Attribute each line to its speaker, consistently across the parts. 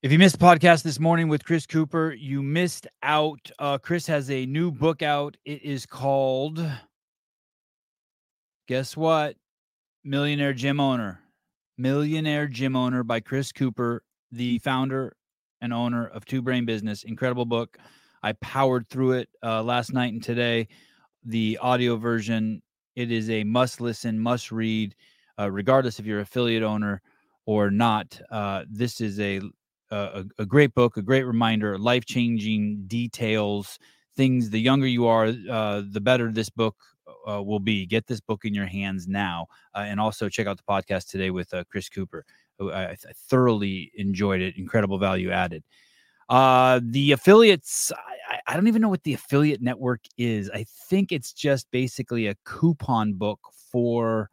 Speaker 1: If you missed the podcast this morning with Chris Cooper, you missed out. Uh, Chris has a new book out. It is called, guess what? Millionaire Gym Owner. Millionaire Gym Owner by Chris Cooper, the founder and owner of Two Brain Business. Incredible book. I powered through it uh, last night and today. The audio version, it is a must listen, must read, uh, regardless if you're affiliate owner or not. Uh, this is a a, a great book, a great reminder, life changing details, things. The younger you are, uh, the better this book uh, will be. Get this book in your hands now, uh, and also check out the podcast today with uh, Chris Cooper. I, I, thoroughly enjoyed it. Incredible value added. Uh, the affiliates, I, I, don't even know what the affiliate network is. I think it's just basically a coupon book for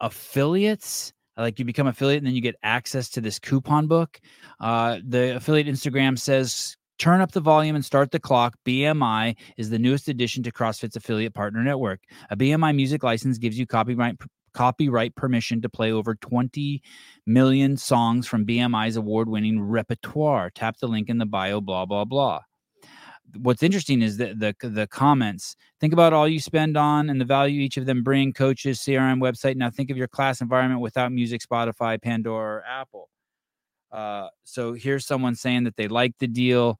Speaker 1: affiliates like you become affiliate and then you get access to this coupon book. Uh, the affiliate Instagram says turn up the volume and start the clock. BMI is the newest addition to CrossFit's affiliate partner network. A BMI music license gives you copyright copyright permission to play over 20 million songs from BMI's award-winning repertoire. Tap the link in the bio blah blah blah what's interesting is that the the comments. Think about all you spend on and the value each of them bring coaches crm website now think of your class environment without music spotify pandora or apple. Uh, so here's someone saying that they like the deal.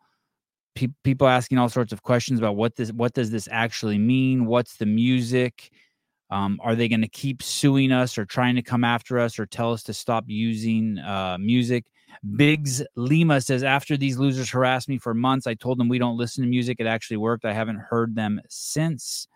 Speaker 1: Pe- people asking all sorts of questions about what this what does this actually mean? What's the music? Um, are they going to keep suing us or trying to come after us or tell us to stop using uh, music Biggs Lima says, after these losers harassed me for months, I told them we don't listen to music. It actually worked. I haven't heard them since.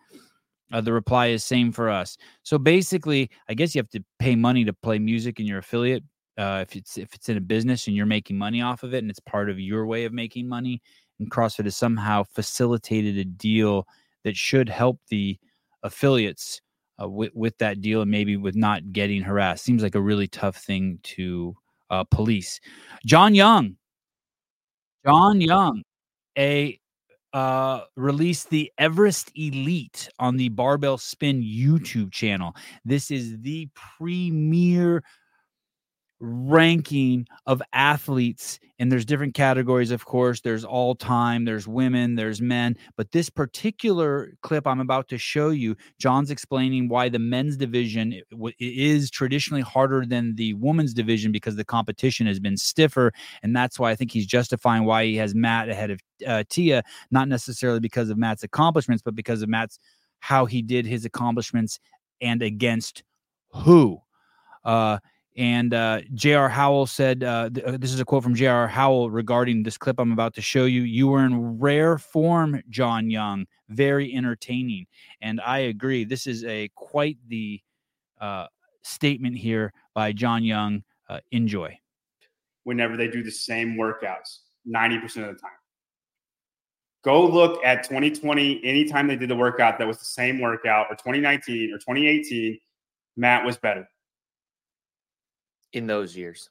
Speaker 1: Uh, the reply is same for us. So basically, I guess you have to pay money to play music in your affiliate. Uh, if it's if it's in a business and you're making money off of it, and it's part of your way of making money, and CrossFit has somehow facilitated a deal that should help the affiliates uh, with with that deal and maybe with not getting harassed. Seems like a really tough thing to uh, police. John Young, John Young, a uh, released the Everest Elite on the Barbell Spin YouTube channel. This is the premier ranking of athletes and there's different categories of course. There's all time there's women there's men. But this particular clip i'm about to show you john's explaining why the men's division is traditionally harder than the women's division because the competition has been stiffer. And that's why i think he's justifying why he has matt ahead of uh, tia not necessarily because of matt's accomplishments but because of matt's how he did his accomplishments and against who? Uh and uh, J.R. Howell said, uh, th- uh, This is a quote from J.R. Howell regarding this clip I'm about to show you. You were in rare form, John Young, very entertaining. And I agree. This is a quite the uh, statement here by John Young. Uh, enjoy.
Speaker 2: Whenever they do the same workouts, 90% of the time. Go look at 2020, anytime they did a workout that was the same workout, or 2019 or 2018, Matt was better
Speaker 3: in those years.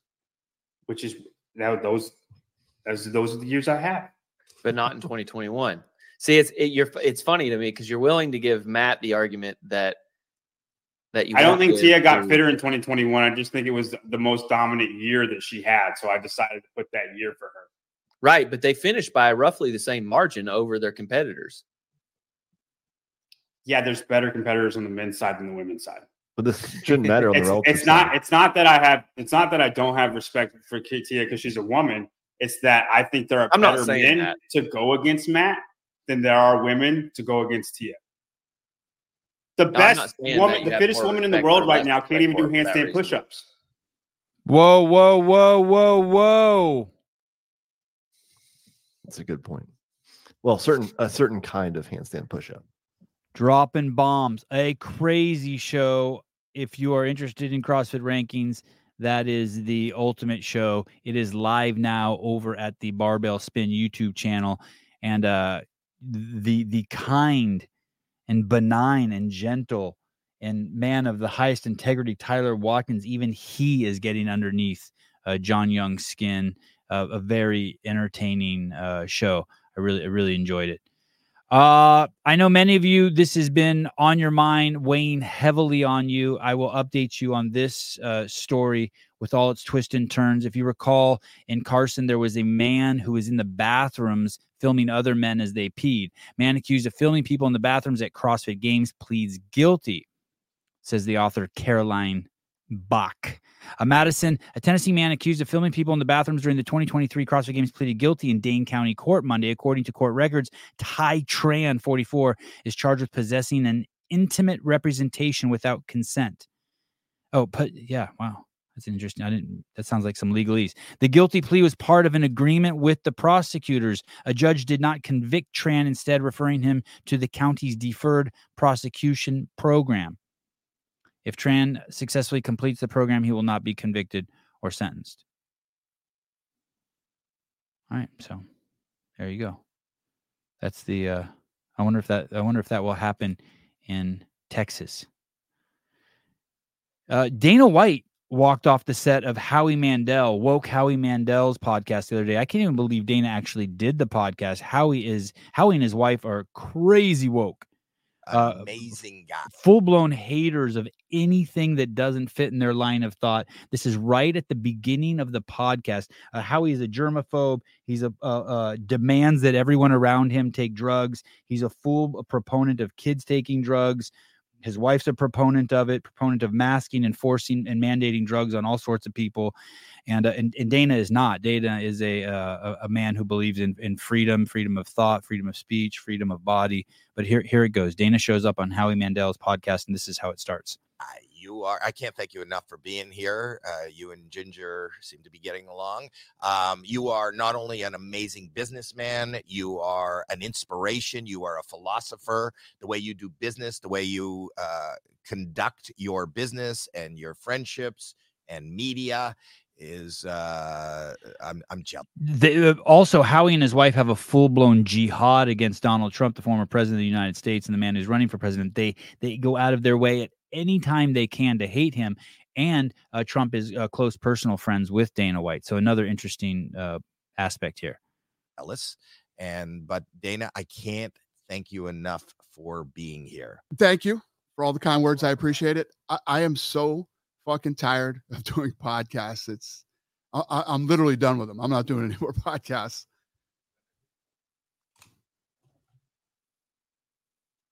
Speaker 2: Which is now those as those are the years I have.
Speaker 3: But not in 2021. See, it's it, you're it's funny to me because you're willing to give Matt the argument that that you.
Speaker 2: I don't think Tia got fitter in 2021. I just think it was the most dominant year that she had, so I decided to put that year for her.
Speaker 3: Right, but they finished by roughly the same margin over their competitors.
Speaker 2: Yeah, there's better competitors on the men's side than the women's side.
Speaker 4: But this shouldn't matter on
Speaker 2: it's,
Speaker 4: the
Speaker 2: It's not. It's not that I have. It's not that I don't have respect for Katia because she's a woman. It's that I think there are
Speaker 3: I'm
Speaker 2: better men
Speaker 3: that.
Speaker 2: to go against Matt than there are women to go against Tia. The
Speaker 3: No,
Speaker 2: best woman, the fittest woman in the world right now, can't even do handstand push-ups.
Speaker 1: Whoa, whoa, whoa, whoa, whoa.
Speaker 4: That's a good point. Well, certain a certain kind of handstand push-up.
Speaker 1: Dropping bombs, a crazy show. If you are interested in CrossFit rankings, that is the ultimate show. It is live now over at the Barbell Spin YouTube channel, and uh, the the kind and benign and gentle and man of the highest integrity, Tyler Watkins, even he is getting underneath uh, John Young's skin. Uh, a very entertaining uh, show. I really, I really enjoyed it. Uh, I know many of you, this has been on your mind, weighing heavily on you. I will update you on this uh, story with all its twists and turns. If you recall, in Carson, there was a man who was in the bathrooms filming other men as they peed. Man accused of filming people in the bathrooms at CrossFit Games pleads guilty, says the author Caroline Bach. A Madison, a Tennessee man accused of filming people in the bathrooms during the 2023 CrossFit Games pleaded guilty in Dane County Court Monday. According to court records, Ty Tran, 44, is charged with possessing an intimate representation without consent. Oh, but yeah, wow. That's interesting. I didn't. That sounds like some legalese. The guilty plea was part of an agreement with the prosecutors. A judge did not convict Tran, instead referring him to the county's deferred prosecution program. If Tran successfully completes the program, he will not be convicted or sentenced. All right, so there you go. That's the. Uh, I wonder if that. I wonder if that will happen in Texas. Uh, Dana White walked off the set of Howie Mandel, woke Howie Mandel's podcast the other day. I can't even believe Dana actually did the podcast. Howie is Howie and his wife are crazy woke. Uh,
Speaker 5: Amazing guy.
Speaker 1: Full blown haters of anything that doesn't fit in their line of thought. This is right at the beginning of the podcast. Uh, Howie is a germaphobe. He's a uh, uh, demands that everyone around him take drugs. He's a full proponent of kids taking drugs. His wife's a proponent of it, proponent of masking, and forcing and mandating drugs on all sorts of people. And, uh, and, and Dana is not. Dana is a, uh, a man who believes in, in freedom, freedom of thought, freedom of speech, freedom of body. But here here it goes. Dana shows up on Howie Mandel's podcast, and this is how it starts.
Speaker 5: You are. I can't thank you enough for being here. Uh, you and Ginger seem to be getting along. Um, you are not only an amazing businessman, you are an inspiration. You are a philosopher. The way you do business, the way you uh, conduct your business and your friendships and media is uh I'm I'm jealous.
Speaker 1: They, uh, also, Howie and his wife have a full blown jihad against Donald Trump, the former president of the United States, and the man who's running for president. They they go out of their way at any time they can to hate him. And uh, Trump is uh, close personal friends with Dana White. So another interesting uh, aspect here.
Speaker 5: Ellis. And but Dana, I can't thank you enough for being here.
Speaker 6: Thank you for all the kind words. I appreciate it. I, I am so fucking tired of doing podcasts. It's I, I'm literally done with them. I'm not doing any more podcasts.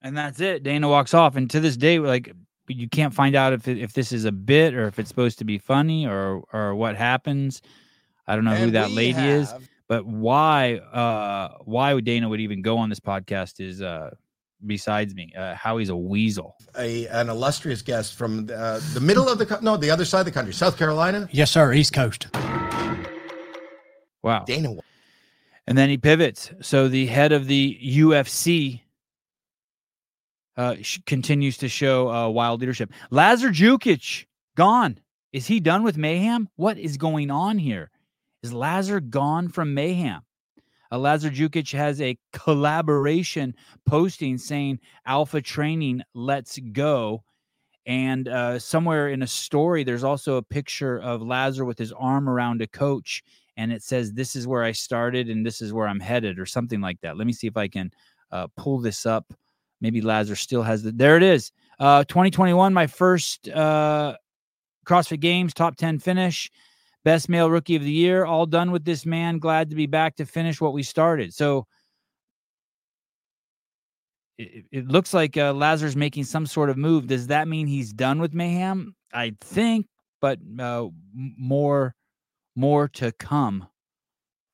Speaker 1: And that's it. Dana walks off, and to this day, like you can't find out if it, if this is a bit or if it's supposed to be funny or or what happens. I don't know who that
Speaker 5: we
Speaker 1: lady is, but why uh why would Dana would even go on this podcast is uh besides me. Uh, Howie's a weasel.
Speaker 5: a an illustrious guest from uh, the middle of the co- no the other side of the country, South Carolina.
Speaker 7: Yes, sir. East Coast.
Speaker 1: Wow.
Speaker 5: Dana,
Speaker 1: And then he pivots. So the head of the UFC uh, continues to show uh, wild leadership. Lazar Jukic gone. Is he done with mayhem? What is going on here? Is Lazar gone from mayhem? Uh, Lazar Jukic has a collaboration posting saying Alpha Training, let's go. And uh, somewhere in a story, there's also a picture of Lazar with his arm around a coach, and it says, This is where I started and this is where I'm headed, or something like that. Let me see if I can uh, pull this up. Maybe Lazar still has the. There it is. Uh, 2021, my first uh, CrossFit Games top 10 finish. Best male rookie of the year. All done with this man. Glad to be back to finish what we started. So it, it looks like uh, Lazar's making some sort of move. Does that mean he's done with Mayhem? I think, but uh, more, more to come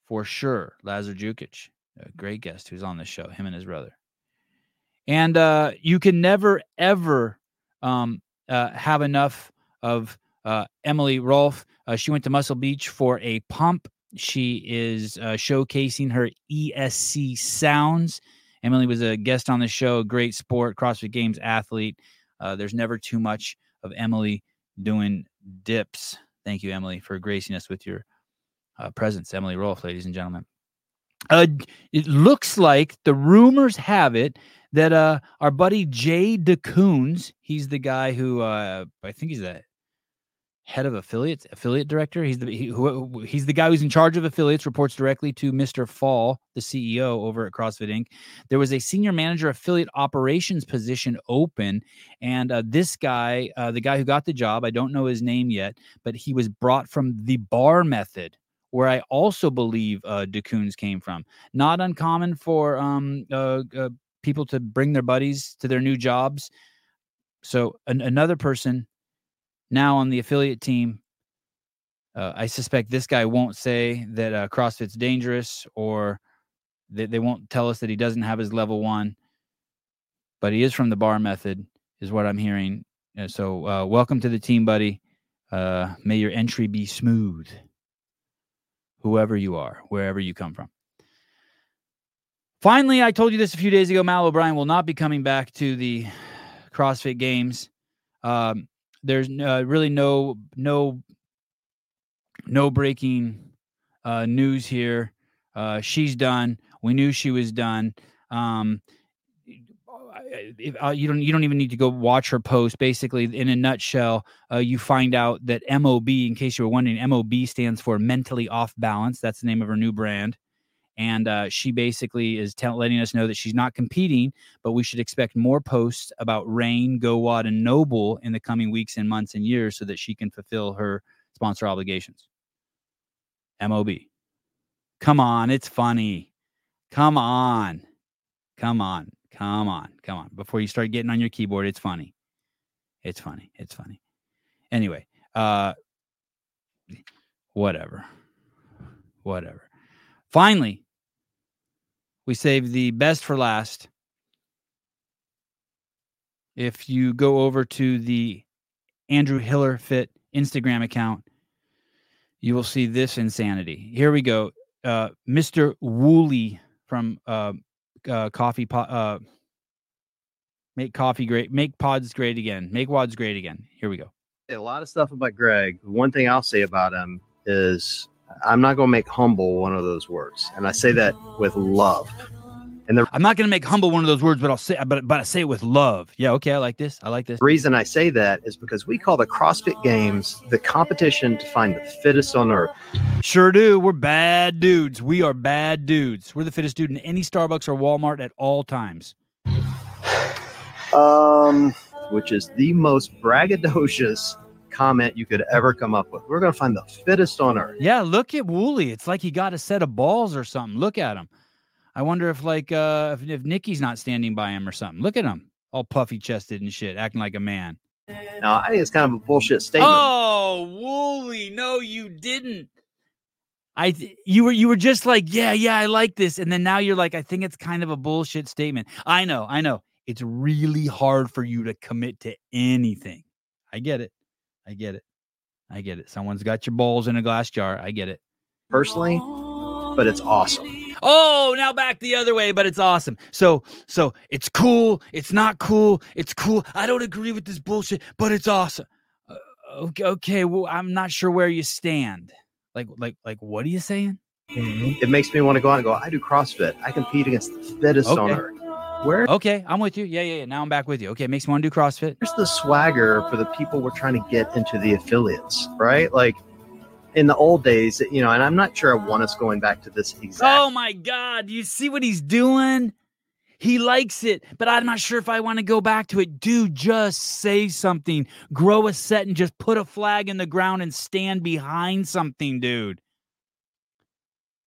Speaker 1: for sure. Lazar Jukic, a great guest who's on the show, him and his brother. And uh, you can never ever um, uh, have enough of uh, Emily Rolfe. Uh, she went to Muscle Beach for a pump. She is uh, showcasing her ESC sounds. Emily was a guest on the show, great sport, CrossFit Games athlete. Uh, there's never too much of Emily doing dips. Thank you, Emily, for gracing us with your presence. Emily Rolfe, ladies and gentlemen. Uh, it looks like the rumors have it that uh, our buddy Jay DeCoons, he's the guy who uh, I think he's the head of affiliates, affiliate director. He's the he, who, he's the guy who's in charge of affiliates. Reports directly to Mr. Faul, the CEO over at CrossFit Inc. There was a senior manager affiliate operations position open, and uh, this guy, uh, the guy who got the job, I don't know his name yet, but he was brought from the Bar Method. Where I also believe uh, DeCoons came from. Not uncommon for um, uh, uh, people to bring their buddies to their new jobs. So an, another person now on the affiliate team. Uh, I suspect this guy won't say that uh, CrossFit's dangerous or they, they won't tell us that he doesn't have his level one, but he is from the bar method, is what I'm hearing. Uh, so, uh, welcome to the team, buddy. Uh, may your entry be smooth, whoever you are, wherever you come from. Finally, I told you this a few days ago. Mal O'Brien will not be coming back to the CrossFit Games. Um, there's uh, really no no no breaking uh, news here. Uh, she's done. We knew she was done. Um, if, uh, you don't you don't even need to go watch her post. Basically, in a nutshell, uh, you find out that MOB, in case you were wondering, MOB stands for mentally off balance. That's the name of her new brand and uh, she basically is letting us know that she's not competing, but we should expect more posts about Rain, GOWOD, and NOBULL in the coming weeks and months and years, so that she can fulfill her sponsor obligations. Mob, come on, it's funny. Come on, come on, come on, come on. Before you start getting on your keyboard, it's funny. It's funny. It's funny. Anyway, uh, whatever, whatever. Finally, we save the best for last. If you go over to the Andrew Hiller Fit Instagram account, you will see this insanity. Here we go. Uh, Mr. Wooly from uh, uh, Coffee Pot. Uh, make coffee great. Make pods great again. Make wads great again. Here we go.
Speaker 7: A lot of stuff about Greg. One thing I'll say about him is I'm not going to make humble one of those words, and I say that with love. And the
Speaker 1: I'm not going to make humble one of those words, but I'll say, but but I say it with love. Yeah, okay, I like this. I like this.
Speaker 7: reason I say that is because we call the CrossFit Games the competition to find the fittest on earth.
Speaker 1: Sure do. We're bad dudes. We are bad dudes. We're the fittest dude in any Starbucks or Walmart at all times.
Speaker 7: Um, which is the most braggadocious comment you could ever come up with. We're going to find the fittest on earth.
Speaker 1: Yeah, look at Wooly. It's like he got a set of balls or something. Look at him. I wonder if like uh if, if Nikki's not standing by him or something. Look at him, all puffy chested and shit, acting like a man.
Speaker 7: No, I think it's kind of a bullshit statement.
Speaker 1: Oh, Wooly, no, you didn't. I th- you were you were just like yeah yeah I like this, and then now you're like I think it's kind of a bullshit statement. I know I know it's really hard for you to commit to anything. I get it, I get it, I get it. Someone's got your balls in a glass jar. I get it.
Speaker 7: personally, but it's awesome.
Speaker 1: Oh, now back the other way, but it's awesome. So, so it's cool. It's not cool. It's cool. I don't agree with this bullshit, but it's awesome. Uh, okay, okay. Well, I'm not sure where you stand. Like, like, like, what are you saying?
Speaker 7: It makes me want to go out and go, I do CrossFit. I compete against the fittest on
Speaker 1: Okay.
Speaker 7: earth. Where
Speaker 1: Okay, I'm with you. Yeah, yeah, yeah. Now I'm back with you. Okay, makes me want to do CrossFit.
Speaker 7: Where's the swagger for the people we're trying to get into the affiliates, right? Like in the old days, you know, and I'm not sure I want us going back to this exact.
Speaker 1: Oh my God! You see what he's doing? He likes it, but I'm not sure if I want to go back to it. Dude, just say something. Grow a set and just put a flag in the ground and stand behind something, dude.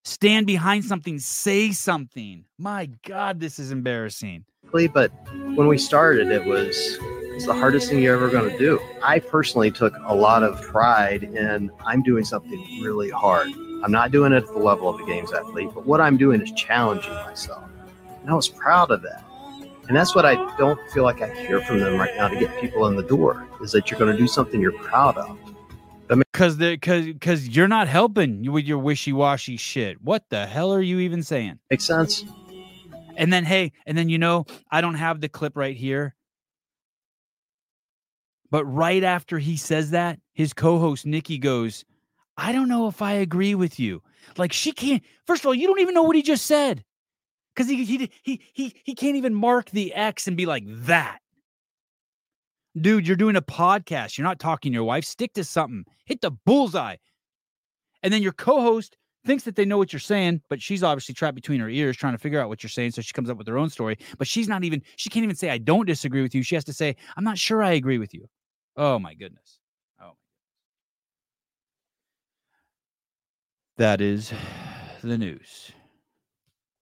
Speaker 1: Stand behind something. Say something. My God, this is embarrassing.
Speaker 7: but when we started, it was it's the hardest thing you're ever going to do. I personally took a lot of pride in I'm doing something really hard. I'm not doing it at the level of a games athlete, but what I'm doing is challenging myself. And I was proud of that. And that's what I don't feel like I hear from them right now to get people in the door is that you're going to do something you're proud of.
Speaker 1: Cause the cause cause you're not helping you with your wishy-washy shit. What the hell are you even saying?
Speaker 7: Makes sense?
Speaker 1: And then hey, and then you know, I don't have the clip right here. But right after he says that, his co-host Nikki goes, "I don't know if I agree with you." Like she can't. First of all, you don't even know what he just said. Cuz he he he he he can't even mark the X and be like that. Dude, you're doing a podcast. You're not talking to your wife. Stick to something. Hit the bullseye. And then your co-host thinks that they know what you're saying, but she's obviously trapped between her ears trying to figure out what you're saying. So she comes up with her own story. But she's not even, she can't even say, I don't disagree with you. She has to say, I'm not sure I agree with you. Oh my goodness. Oh. That is the news.